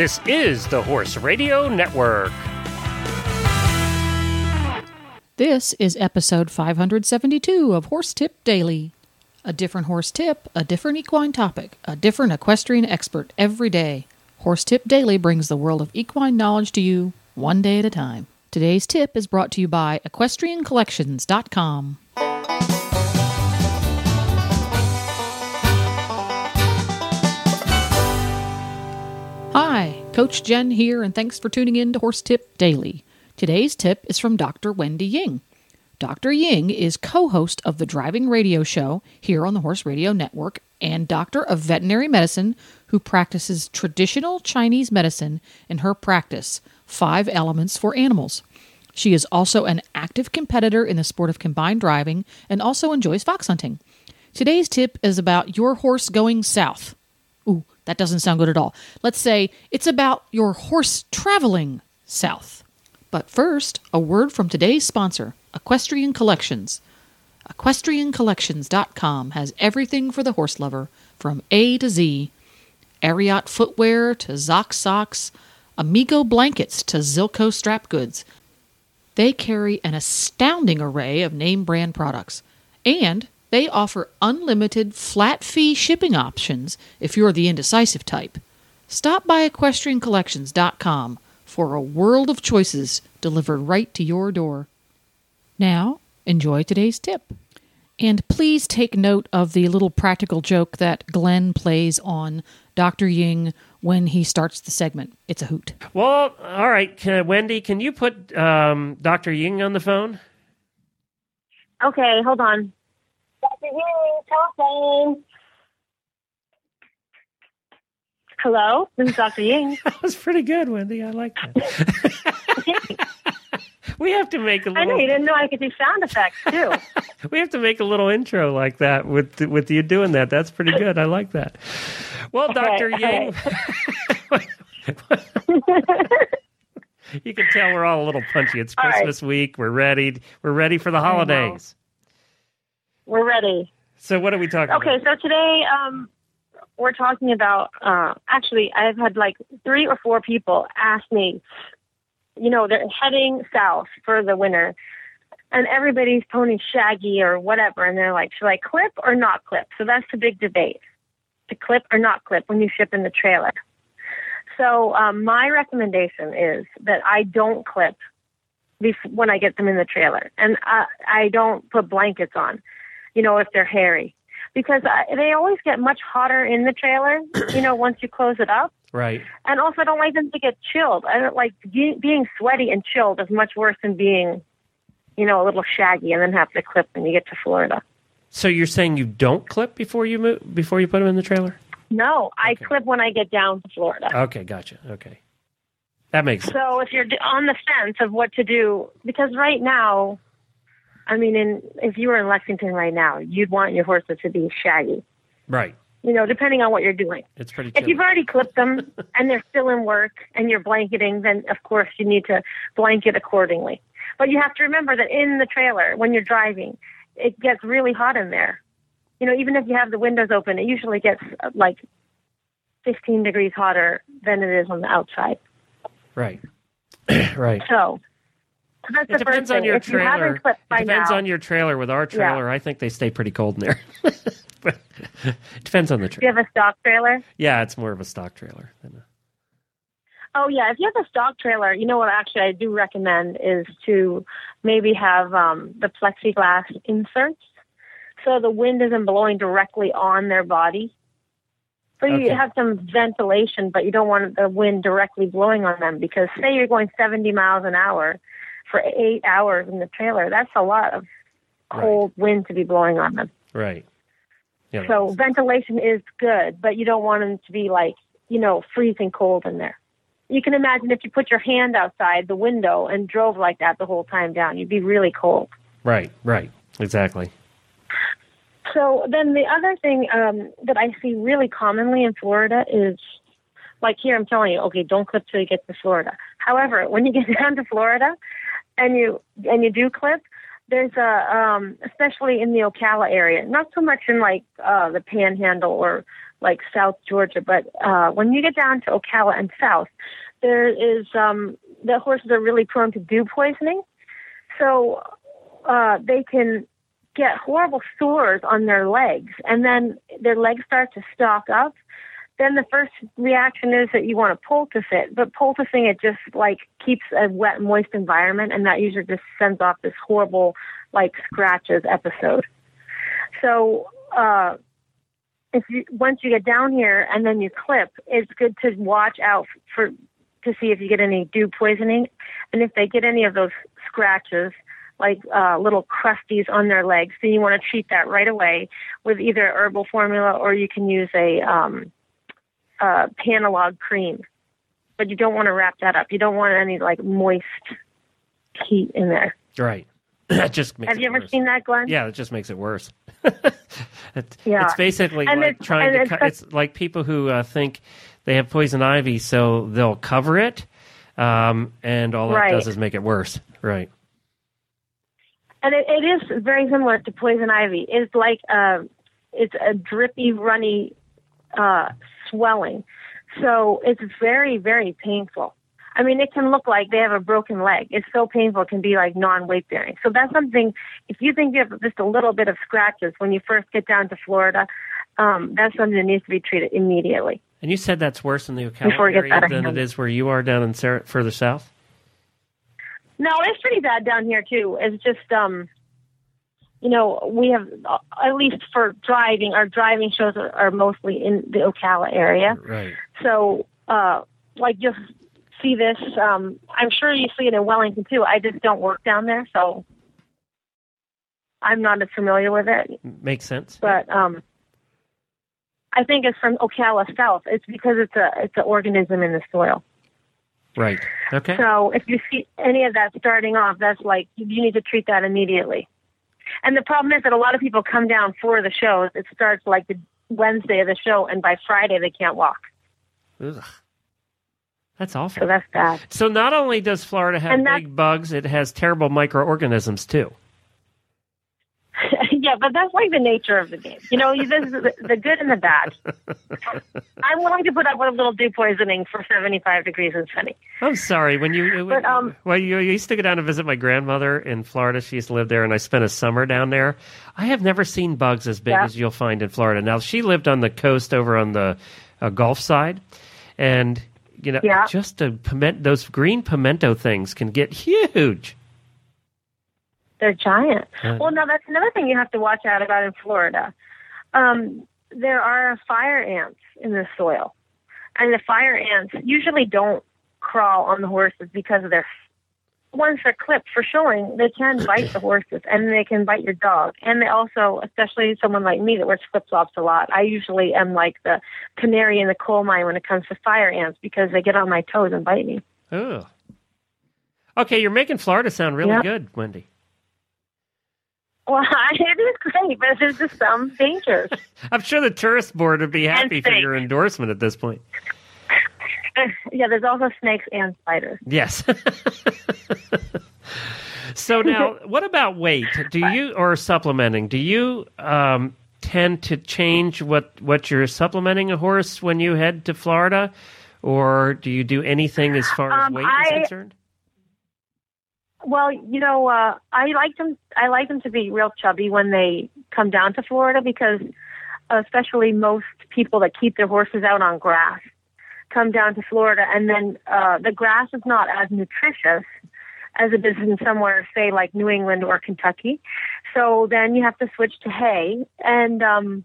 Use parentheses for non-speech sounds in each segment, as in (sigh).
This is the Horse Radio Network. This is episode 572 of Horse Tip Daily. A different horse tip, a different equine topic, a different equestrian expert every day. Horse Tip Daily brings the world of equine knowledge to you one day at a time. Today's tip is brought to you by equestriancollections.com. Coach Jen here, and thanks for tuning in to Horse Tip Daily. Today's tip is from Dr. Wendy Ying. Dr. Ying is co host of the Driving Radio Show here on the Horse Radio Network and doctor of veterinary medicine who practices traditional Chinese medicine in her practice, Five Elements for Animals. She is also an active competitor in the sport of combined driving and also enjoys fox hunting. Today's tip is about your horse going south. Ooh, that doesn't sound good at all. Let's say it's about your horse traveling south. But first, a word from today's sponsor, Equestrian Collections. EquestrianCollections.com has everything for the horse lover from A to Z. Ariat footwear to Zoc socks, Amigo blankets to Zilco strap goods. They carry an astounding array of name brand products. And they offer unlimited flat fee shipping options if you're the indecisive type. Stop by equestriancollections.com for a world of choices delivered right to your door. Now, enjoy today's tip. And please take note of the little practical joke that Glenn plays on Dr. Ying when he starts the segment. It's a hoot. Well, all right, can, Wendy, can you put um, Dr. Ying on the phone? Okay, hold on. Dr. Ying, telephone. Hello, this is Dr. Ying. (laughs) That was pretty good, Wendy. I like that. (laughs) we have to make a I know you didn't know I could do sound effects too. (laughs) We have to make a little intro like that with with you doing that. That's pretty good. I like that. Well, Doctor Ying, you can tell we're all a little punchy. It's All right. Christmas week. We're ready. We're ready for the holidays. We're ready. So, what are we talking Okay, about? so today um, we're talking about. Uh, actually, I've had like three or four people ask me. You know, they're heading south for the winter, and everybody's pony's shaggy or whatever, and they're like, should I clip or not clip? So that's the big debate: to clip or not clip when you ship in the trailer. So um, my recommendation is that I don't clip when I get them in the trailer, and I, I don't put blankets on. You know, if they're hairy, because uh, they always get much hotter in the trailer. (clears throat) You know, once you close it up, Right. and also I don't like them to get chilled. I don't like be- being sweaty and chilled is much worse than being, you know, a little shaggy and then have to clip when you get to Florida. So you're saying you don't clip before you move before you put them in the trailer? No, I Okay. clip when I get down to Florida. Okay, gotcha. Okay, that makes sense. So if you're on the fence of what to do, because right now, I mean, in, if you were in Lexington right now, you'd want your horses to be shaggy. Right. You know, depending on what you're doing. It's pretty. If you've already clipped them (laughs) and they're still in work and you're blanketing, then of course you need to blanket accordingly. But you have to remember that in the trailer, when you're driving, it gets really hot in there. You know, even if you have the windows open, it usually gets uh, like 15 degrees hotter than it is on the outside. Right. (clears throat) right. So that's It depends on your if trailer. clipped It depends now, on your trailer. With our trailer, I think they stay pretty cold in there. (laughs) but it depends on the trailer. do you have a stock trailer? Yeah, it's more of a stock trailer. Than a, Oh yeah, if you have a stock trailer, you know what actually I do recommend is to maybe have um, the plexiglass inserts so the wind isn't blowing directly on their body. So you Okay. have some ventilation, but you don't want the wind directly blowing on them because say you're going 70 miles an hour for eight hours in the trailer, that's a lot of Right. cold wind to be blowing on them. right. Yeah. So ventilation is good, but you don't want them to be like, you know, freezing cold in there. You can imagine if you put your hand outside the window and drove like that the whole time down, you'd be really cold. right. Right. Exactly. So then the other thing um, that I see really commonly in Florida is, like here, I'm telling you, okay, don't clip till you get to Florida. However, when you get (laughs) down to Florida, and you and you do clip, there's a um, especially in the Ocala area, not so much in like uh, the Panhandle or like South Georgia. But uh, when you get down to Ocala and South, there is um, the horses are really prone to dew poisoning, so uh, they can get horrible sores on their legs, and then their legs start to stock up. Then the first reaction is that you want to poultice it, but poulticing it just like keeps a wet, moist environment, and that usually just sends off this horrible like scratches episode. So uh, if you once you get down here and then you clip, it's good to watch out for to see if you get any dew poisoning, and if they get any of those scratches, like uh, little crusties on their legs, then you want to treat that right away with either herbal formula or you can use a um, uh, Panalog cream. But you don't want to wrap that up. You don't want any like moist heat in there. Right. (clears throat) that just makes Have it you ever worse. seen that, Glenn? Yeah, it just makes it worse. (laughs) It- Yeah. It's basically And like it's- trying to. it's such- it's like people who uh, think they have poison ivy, so they'll cover it, um, and all that Right. does is make it worse. Right. And it, it is very similar to poison ivy. It's like uh, it's a drippy, runny uh, swelling. So it's very, very painful. I mean, it can look like they have a broken leg. It's so painful, it can be like non weight bearing. So that's something, if you think you have just a little bit of scratches when you first get down to Florida, um, that's something that needs to be treated immediately. And you said that's worse in the Ocala Before area than it is where you are down in Sarah, further south. No, it's pretty bad down here too. It's just um you know, we have uh, at least for driving, our driving shows are, are mostly in the Ocala area. Right. So uh like you'll see this um I'm sure you see it in Wellington too. I just don't work down there, so I'm not as familiar with it. Makes sense. But um I think it's from Ocala South. It's because it's a it's an organism in the soil. Right. Okay. So if you see any of that starting off, that's like you need to treat that immediately. And the problem is that a lot of people come down for the shows. It starts like the Wednesday of the show, and by Friday they can't walk. Ugh. That's awful. So that's bad. So not only does Florida have And big bugs, it has terrible microorganisms too. Yeah, but that's like the nature of the game. You know, you- this is the, the good and the bad. (laughs) I'm willing to put up with a little dew poisoning for 75 degrees and sunny. I'm sorry. When you But, um, well, you, you used to go down to visit my grandmother in Florida. She used to live there, and I spent a summer down there. I have never seen bugs as big Yeah. as you'll find in Florida. Now she lived on the coast over on the uh, Gulf side, and you know, Yeah. just a piment, those green pimento things can get huge. They're giant. Right. Well, now that's another thing you have to watch out about in Florida. Um, there are fire ants in the soil, and the fire ants usually don't crawl on the horses because of their. Once they're clipped for showing, they can (laughs) bite the horses and they can bite your dog. And they also, especially someone like me that wears flip flops a lot, I usually am like the canary in the coal mine when it comes to fire ants because they get on my toes and bite me. Ugh. Okay, you're making Florida sound really Yeah. good, Wendy. Well, (laughs) it is great, but there's just some dangers. (laughs) I'm sure the tourist board would be happy for your endorsement at this point. (laughs) yeah, there's also snakes and spiders. Yes. so now, what about weight? Do you or supplementing? Do you um, tend to change what what you're supplementing a horse when you head to Florida, or do you do anything as far as Um, weight is concerned? Well, you know, uh, I like them. I like them to be real chubby when they come down to Florida because, especially most people that keep their horses out on grass, come down to Florida, and then uh, the grass is not as nutritious as it is in somewhere, say, like New England or Kentucky. So then you have to switch to hay, and um,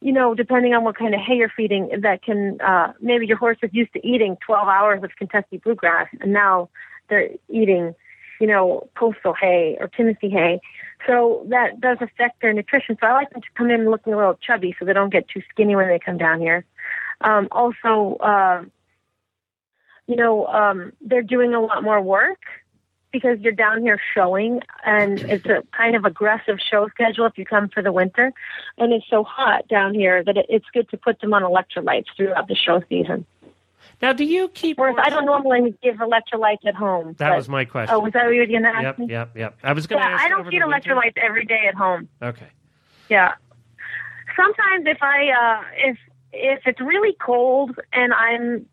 you know, depending on what kind of hay you're feeding, that can uh, maybe your horse is used to eating 12 hours of Kentucky bluegrass, and now they're eating, you know, coastal hay or Tennessee hay. So that does affect their nutrition. So I like them to come in looking a little chubby so they don't get too skinny when they come down here. Um, also, uh, you know, um, they're doing a lot more work because you're down here showing and it's a kind of aggressive show schedule if you come for the winter. And it's so hot down here that it's good to put them on electrolytes throughout the show season. Now, do you keep? Whereas I don't normally give electrolytes at home. That but- was my question. Oh, was that what you were going to ask yep, me? yep, yep. I was going to Yeah, ask. I don't feed electrolytes every day at home. Okay. Yeah. sometimes if I uh, if if it's really cold and I'm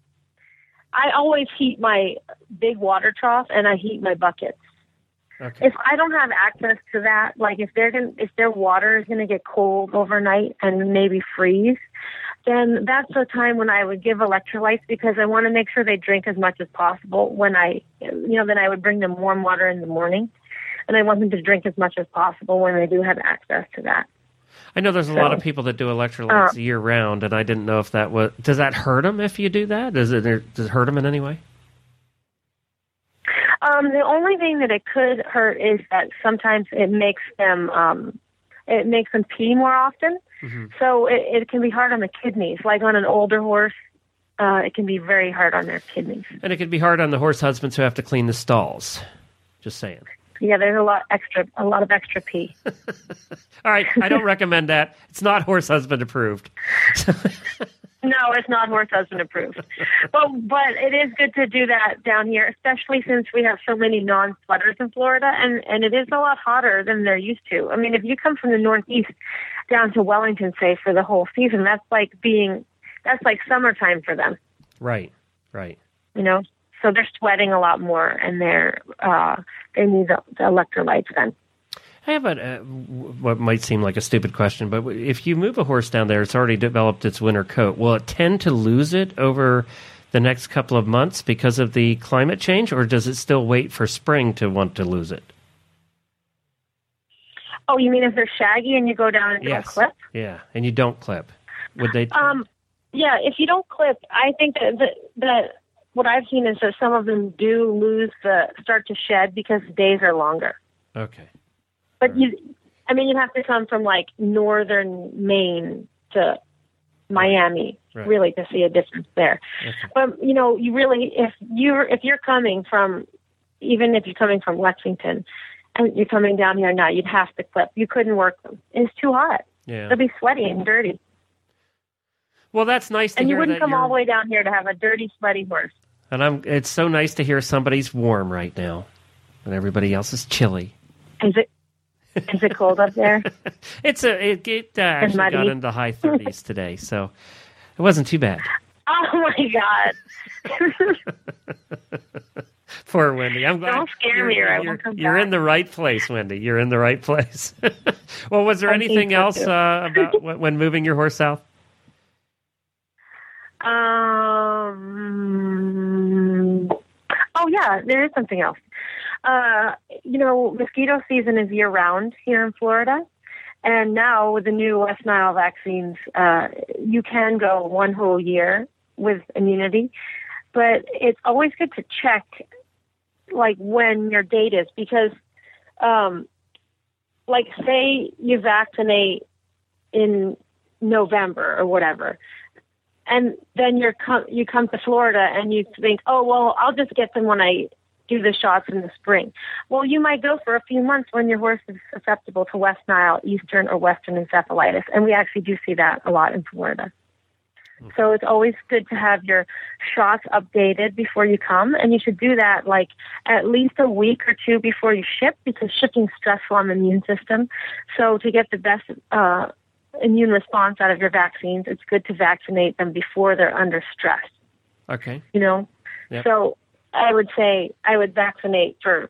I always heat my big water trough and I heat my buckets. Okay. If I don't have access to that, like if they're going if their water is going to get cold overnight and maybe freeze, then that's the time when I would give electrolytes because I want to make sure they drink as much as possible when I, you know, then I would bring them warm water in the morning. And I want them to drink as much as possible when they do have access to that. I know there's a lot of people that do electrolytes Uh, year round, and I didn't know if that was. Does that hurt them if you do that? Does it does it hurt them in any way? Um, the only thing that it could hurt is that sometimes it makes them um, it makes them pee more often. Mhm. So it, it can be hard on the kidneys. Like on an older horse, uh, it can be very hard on their kidneys. And it could be hard on the horse husbands who have to clean the stalls. Just saying. Yeah, there's a lot extra, a lot of extra pee. (laughs) All right, I don't recommend that. It's not horse husband approved. (laughs) No, it's not horse husband approved. but but it is good to do that down here, especially since we have so many non sweaters in Florida and, and it is a lot hotter than they're used to. I mean if you come from the northeast down to Wellington say for the whole season, that's like being that's like summertime for them, Right, right. you know? So they're sweating a lot more and they're uh they need the, the electrolytes then. I have a uh, what might seem like a stupid question, but if you move a horse down there, it's already developed its winter coat. Will it tend to lose it over the next couple of months because of the climate change, or does it still wait for spring to want to lose it? Oh, you mean if they're shaggy and you go down and Yes. don't clip? Yeah, and you don't clip. Would they? Um, yeah, if you don't clip, I think that, that that what I've seen is that some of them do lose the start to shed because the days are longer. okay. But you, I mean, you have to come from like northern Maine to Miami Right. really to see a difference there. Okay. But you know, you really if you're if you're coming from even if you're coming from Lexington you're coming down here now, you'd have to clip. You couldn't work them. It's too hot. Yeah. They'll be sweaty and dirty. Well, that's nice to And you wouldn't come you're- all the way down here to have a dirty, sweaty horse. And I'm. It's so nice to hear somebody's warm right now, and everybody else is chilly. Is it is it cold up there? (laughs) It's a. It, it uh, actually got muddy. into the high (laughs) 30s today, so it wasn't too bad. Oh my god. (laughs) Poor Wendy. I'm glad. Don't scare you're, me or I won't come you're back. in the right place, Wendy. You're in the right place. (laughs) well, was there I anything so, else uh, about (laughs) when when moving your horse south? Um. Oh yeah, there is something else. Uh, you know, mosquito season is year round here in Florida, and now with the new West Nile vaccines, uh, you can go one whole year with immunity. But it's always good to check, like when your date is, because, um, like say you vaccinate in November or whatever, and then you're com- you come to Florida and you think, oh well, I'll just get them when I do the shots in the spring. Well, you might go for a few months when your horse is susceptible to West Nile, Eastern, or Western encephalitis, and we actually do see that a lot in Florida. So it's always good to have your shots updated before you come, and you should do that like at least a week or two before you ship because shipping's stressful on the immune system. So to get the best uh, immune response out of your vaccines, it's good to vaccinate them before they're under stress. Okay. You know, Yep. so I would say I would vaccinate for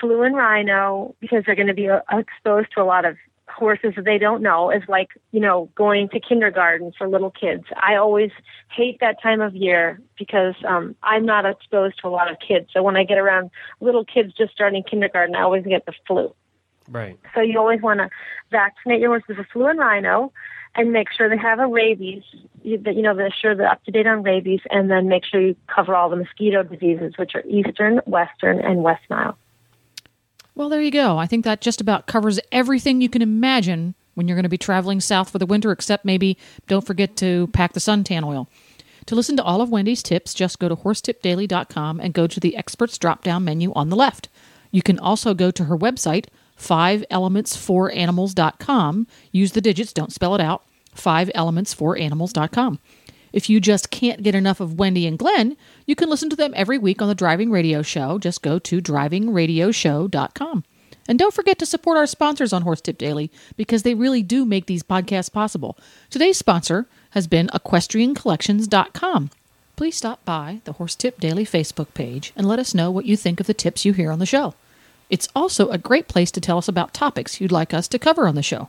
flu and rhino because they're going to be uh, exposed to a lot of horses that they don't know. Is like you know going to kindergarten for little kids. I always hate that time of year because um, I'm not exposed to a lot of kids. So when I get around little kids just starting kindergarten, I always get the flu. Right. So you always want to vaccinate your horses with flu and rhino, and make sure they have a rabies. That you know they're sure they're up to date on rabies, and then make sure you cover all the mosquito diseases, which are Eastern, Western, and West Nile. Well, there you go. I think that just about covers everything you can imagine when you're going to be traveling south for the winter, except maybe don't forget to pack the suntan oil. To listen to all of Wendy's tips, just go to horsetipdaily.com and go to the experts drop down menu on the left. You can also go to her website, 5elements4animals.com. Use the digits, don't spell it out. 5elements4animals.com. If you just can't get enough of Wendy and Glenn, you can listen to them every week on the Driving Radio Show. Just go to drivingradioshow.com. And don't forget to support our sponsors on Horse Tip Daily because they really do make these podcasts possible. Today's sponsor has been equestriancollections.com. Please stop by the Horse Tip Daily Facebook page and let us know what you think of the tips you hear on the show. It's also a great place to tell us about topics you'd like us to cover on the show.